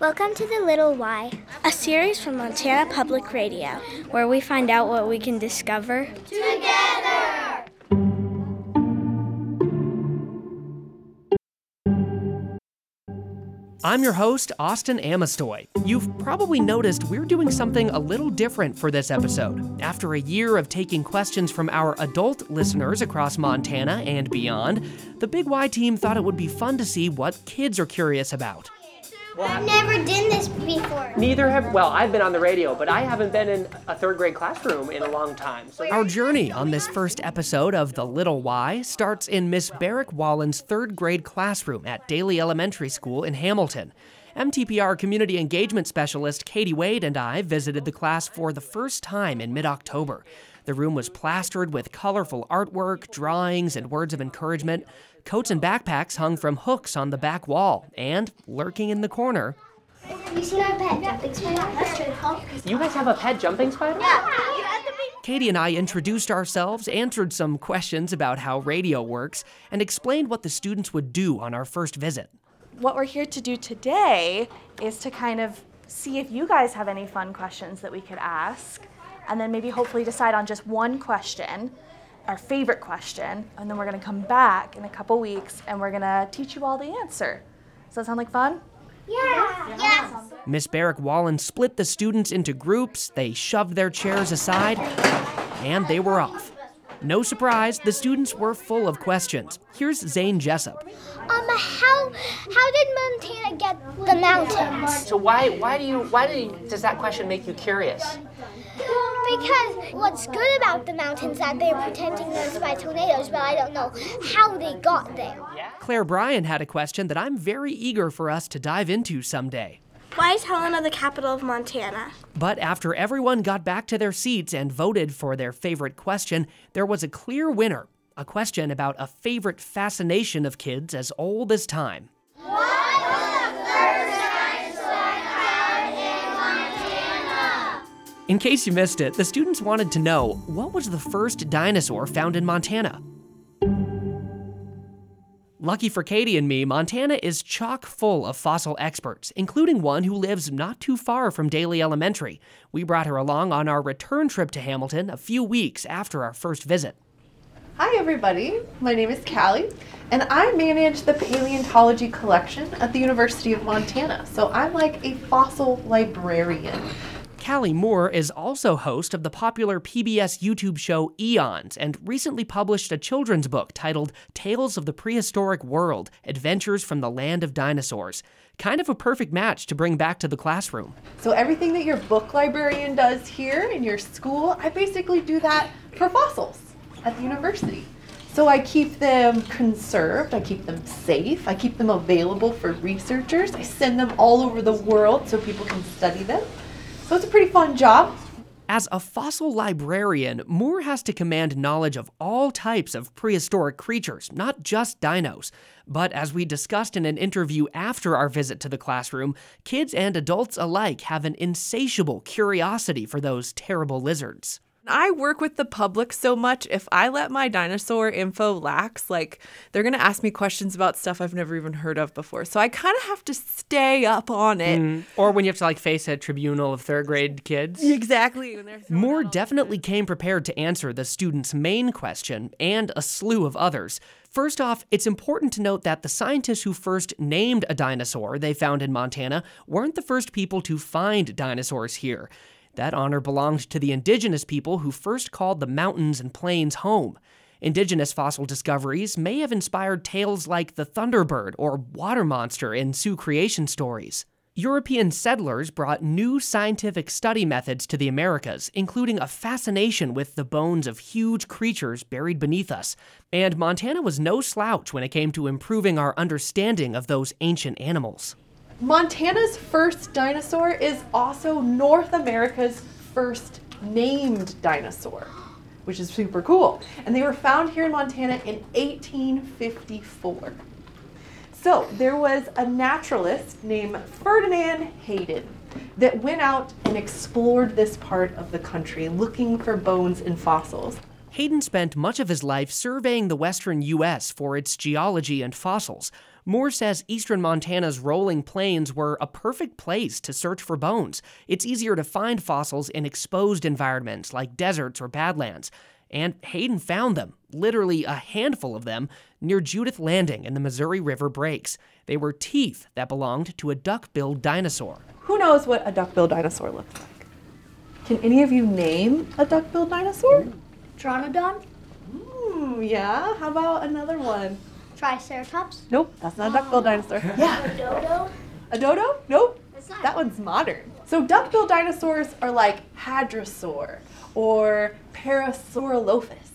Welcome to The Little Why, a series from Montana Public Radio, where we find out what we can discover together. I'm your host, Austin Amestoy. You've probably noticed we're doing something a little different for this episode. After a year of taking questions from our adult listeners across Montana and beyond, the Big Why team thought it would be fun to see what kids are curious about. I've never done this before. Neither have, well, I've been on the radio, but I haven't been in a third grade classroom in a long time. So Our journey on this first episode of The Little Why starts in Miss Barrick Wallen's third grade classroom at Daly Elementary School in Hamilton. MTPR community engagement specialist Katie Wade and I visited the class for the first time in mid October. The room was plastered with colorful artwork, drawings, and words of encouragement. Coats and backpacks hung from hooks on the back wall, and lurking in the corner, you seen our pet jumping spider? you guys have a pet jumping spider? Yeah. Katie and I introduced ourselves, answered some questions about how radio works, and explained what the students would do on our first visit. what we're here to do today is to kind of see if you guys have any fun questions that we could ask, and then maybe hopefully decide on just one question, our favorite question, and then we're gonna come back in a couple weeks and we're gonna teach you all the answer. Does that sound like fun? Yeah. Yes. Miss Barrick Wallen split the students into groups, they shoved their chairs aside, and they were off. No surprise, the students were full of questions. Here's Zane Jessup. Um, how how did Montana get the mountains? So why why do you why do you, does that question make you curious? Because what's good about the mountains that they're protecting us by tornadoes, but I don't know how they got there. Claire Bryan had a question that I'm very eager for us to dive into someday. Why is Helena the capital of Montana? But after everyone got back to their seats and voted for their favorite question, there was a clear winner. A question about a favorite fascination of kids as old as time. In case you missed it, the students wanted to know what was the first dinosaur found in Montana? Lucky for Katie and me, Montana is chock full of fossil experts, including one who lives not too far from Daly Elementary. We brought her along on our return trip to Hamilton a few weeks after our first visit. Hi, everybody. My name is Kallie, and I manage the paleontology collection at the University of Montana. So I'm like a fossil librarian. Kallie Moore is also host of the popular PBS YouTube show Eons and recently published a children's book titled Tales of the Prehistoric World Adventures from the Land of Dinosaurs. Kind of a perfect match to bring back to the classroom. So everything that your book librarian does here in your school, I basically do that for fossils at the university. So I keep them conserved, I keep them safe, I keep them available for researchers. I send them all over the world so people can study them. So it's a pretty fun job. As a fossil librarian, Moore has to command knowledge of all types of prehistoric creatures, not just dinos. But as we discussed in an interview after our visit to the classroom, kids and adults alike have an insatiable curiosity for those terrible lizards. I work with the public so much. If I let my dinosaur info lax, like they're going to ask me questions about stuff I've never even heard of before. So I kind of have to stay up on it. Mm. Or when you have to like face a tribunal of third grade kids. Exactly. When they're throwing Moore definitely came prepared to answer the student's main question and a slew of others. First off, it's important to note that the scientists who first named a dinosaur they found in Montana weren't the first people to find dinosaurs here. That honor belonged to the indigenous people who first called the mountains and plains home. Indigenous fossil discoveries may have inspired tales like the Thunderbird or Water Monster in Sioux creation stories. European settlers brought new scientific study methods to the Americas, including a fascination with the bones of huge creatures buried beneath us. And Montana was no slouch when it came to improving our understanding of those ancient animals. Montana's first dinosaur is also North America's first named dinosaur, which is super cool. And they were found here in Montana in 1854. So there was a naturalist named Ferdinand Hayden that went out and explored this part of the country looking for bones and fossils. Hayden spent much of his life surveying the western U.S. for its geology and fossils. Moore says eastern Montana's rolling plains were a perfect place to search for bones. It's easier to find fossils in exposed environments like deserts or badlands. And Hayden found them, literally a handful of them, near Judith Landing in the Missouri River breaks. They were teeth that belonged to a duck billed dinosaur. Who knows what a duck-billed dinosaur looks like? Can any of you name a duck-billed dinosaur? Pteranodon, Hmm, yeah. How about another one? Triceratops, Nope, that's not a duck-billed oh. dinosaur. Yeah. A dodo. A dodo? Nope. That's That one's modern. So duck-billed dinosaurs are like hadrosaur or Parasaurolophus.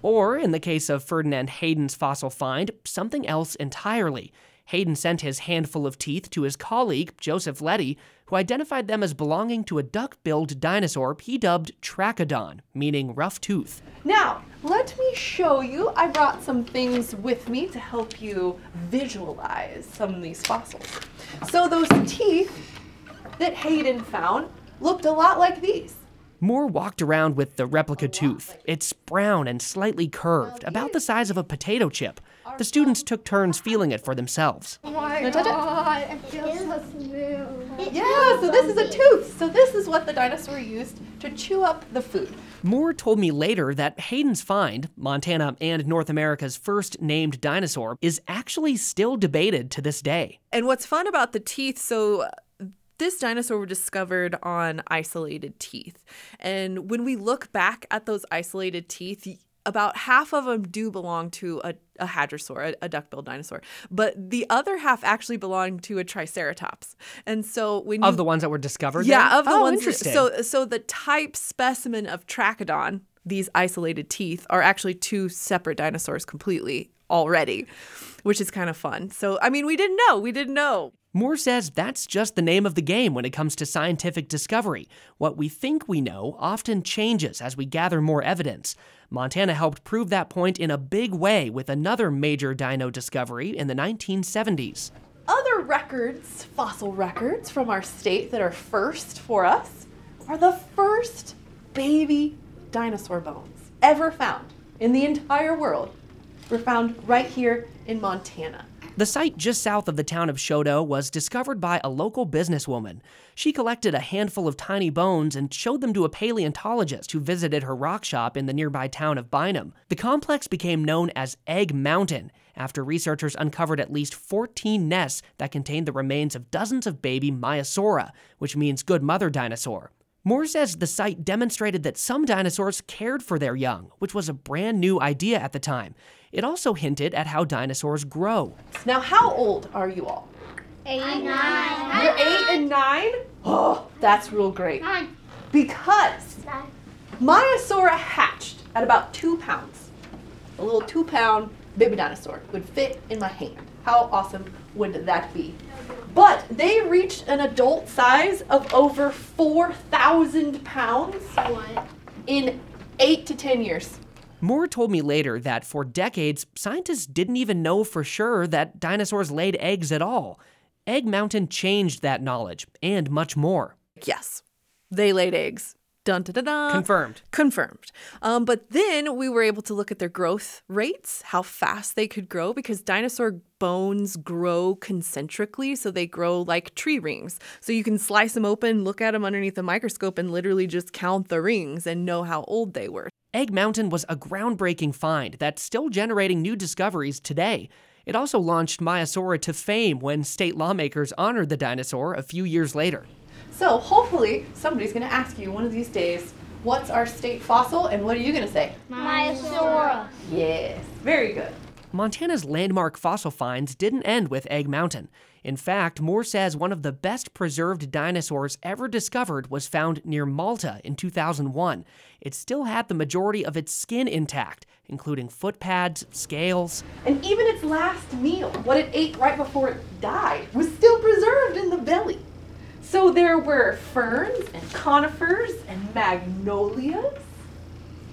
Or, in the case of Ferdinand Hayden's fossil find, something else entirely. Hayden sent his handful of teeth to his colleague, Joseph Leidy, who identified them as belonging to a duck billed dinosaur he dubbed Trachodon, meaning rough tooth. Now, let me show you. I brought some things with me to help you visualize some of these fossils. So those teeth that Hayden found looked a lot like these. Moore walked around with the replica tooth. It's brown and slightly curved, about the size of a potato chip. The students took turns feeling it for themselves. Oh Wanna touch it? Yeah, so this is a tooth. So this is what the dinosaur used to chew up the food. Moore told me later that Hayden's find, Montana and North America's first named dinosaur, is actually still debated to this day. And what's fun about the teeth, so this dinosaur was discovered on isolated teeth. And when we look back at those isolated teeth, y- about half of them do belong to a, a hadrosaur, a, a duck-billed dinosaur, but the other half actually belong to a triceratops. And so when you Of the ones that were discovered? yeah, then? of the oh, ones. Interesting. So, so the type specimen of Trachodon, these isolated teeth, are actually two separate dinosaurs completely already, which is kind of fun. So, I mean, we didn't know. We didn't know. Moore says that's just the name of the game when it comes to scientific discovery. What we think we know often changes as we gather more evidence. Montana helped prove that point in a big way with another major dino discovery in the 1970s. Other records, fossil records from our state that are first for us, are the first baby dinosaur bones ever found in the entire world were found right here in Montana. The site just south of the town of Choteau was discovered by a local businesswoman. She collected a handful of tiny bones and showed them to a paleontologist who visited her rock shop in the nearby town of Bynum. The complex became known as Egg Mountain after researchers uncovered at least 14 nests that contained the remains of dozens of baby Maiasaura, which means good mother dinosaur. Moore says the site demonstrated that some dinosaurs cared for their young, which was a brand new idea at the time. It also hinted at how dinosaurs grow. Now, how old are you all? Eight, nine, You're eight and nine? Oh, that's real great. nine, Because nine. Maiasaura hatched at about two pounds. A little two pound baby dinosaur would fit in my hand. How awesome would that be? But they reached an adult size of over 4,000 pounds What? in eight to 10 years. Moore told me later that for decades, scientists didn't even know for sure that dinosaurs laid eggs at all. Egg Mountain changed that knowledge and much more. Yes, they laid eggs. Dun da da da. Confirmed. Confirmed. Um, but then we were able to look at their growth rates, how fast they could grow, because dinosaur bones grow concentrically. So they grow like tree rings. So you can slice them open, look at them underneath a microscope, and literally just count the rings and know how old they were. Egg Mountain was a groundbreaking find that's still generating new discoveries today. It also launched Maiasaura to fame when state lawmakers honored the dinosaur a few years later. So hopefully somebody's going to ask you one of these days, what's our state fossil? And what are you going to say? Maiasaura. Yes. Very good. Montana's landmark fossil finds didn't end with Egg Mountain. In fact, Moore says one of the best preserved dinosaurs ever discovered was found near Malta in 2001. It still had the majority of its skin intact, including foot pads, scales. And even its last meal, what it ate right before it died, was still preserved in the belly. So there were ferns and conifers and magnolias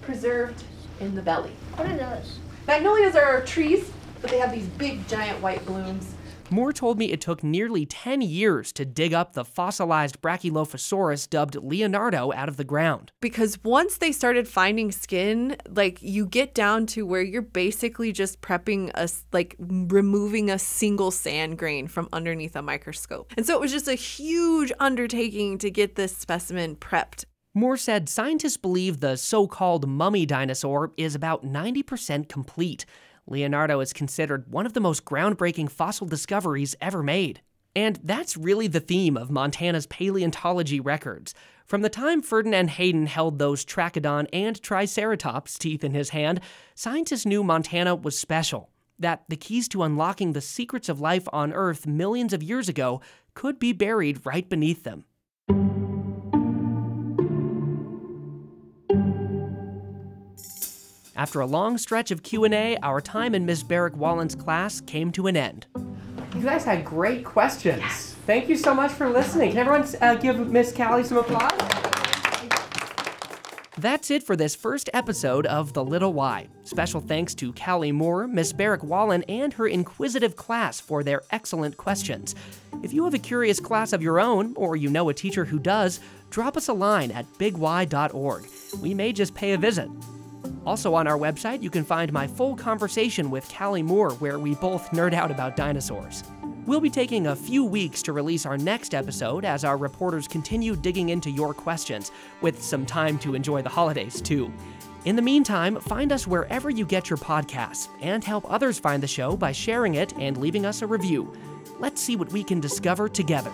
preserved in the belly. What are those? Magnolias are trees, but they have these big giant white blooms. Moore told me it took nearly 10 years to dig up the fossilized Brachylophosaurus dubbed Leonardo out of the ground. Because once they started finding skin, like you get down to where you're basically just prepping a like removing a single sand grain from underneath a microscope. And so it was just a huge undertaking to get this specimen prepped. Moore said scientists believe the so called mummy dinosaur is about 90% complete. Leonardo is considered one of the most groundbreaking fossil discoveries ever made. And that's really the theme of Montana's paleontology records. From the time Ferdinand Hayden held those Trachodon and Triceratops teeth in his hand, scientists knew Montana was special. That the keys to unlocking the secrets of life on Earth millions of years ago could be buried right beneath them. After a long stretch of Q&A, our time in Miss Barrick Wallen's class came to an end. You guys had great questions. Thank you so much for listening. Can everyone uh, give Miss Kallie some applause? That's it for this first episode of The Little Why. Special thanks to Kallie Moore, Miss Barrick Wallen, and her inquisitive class for their excellent questions. If you have a curious class of your own, or you know a teacher who does, drop us a line at bigwhy.org. We may just pay a visit. Also, on our website, you can find my full conversation with Kallie Moore, where we both nerd out about dinosaurs. We'll be taking a few weeks to release our next episode as our reporters continue digging into your questions, with some time to enjoy the holidays, too. In the meantime, find us wherever you get your podcasts and help others find the show by sharing it and leaving us a review. Let's see what we can discover together.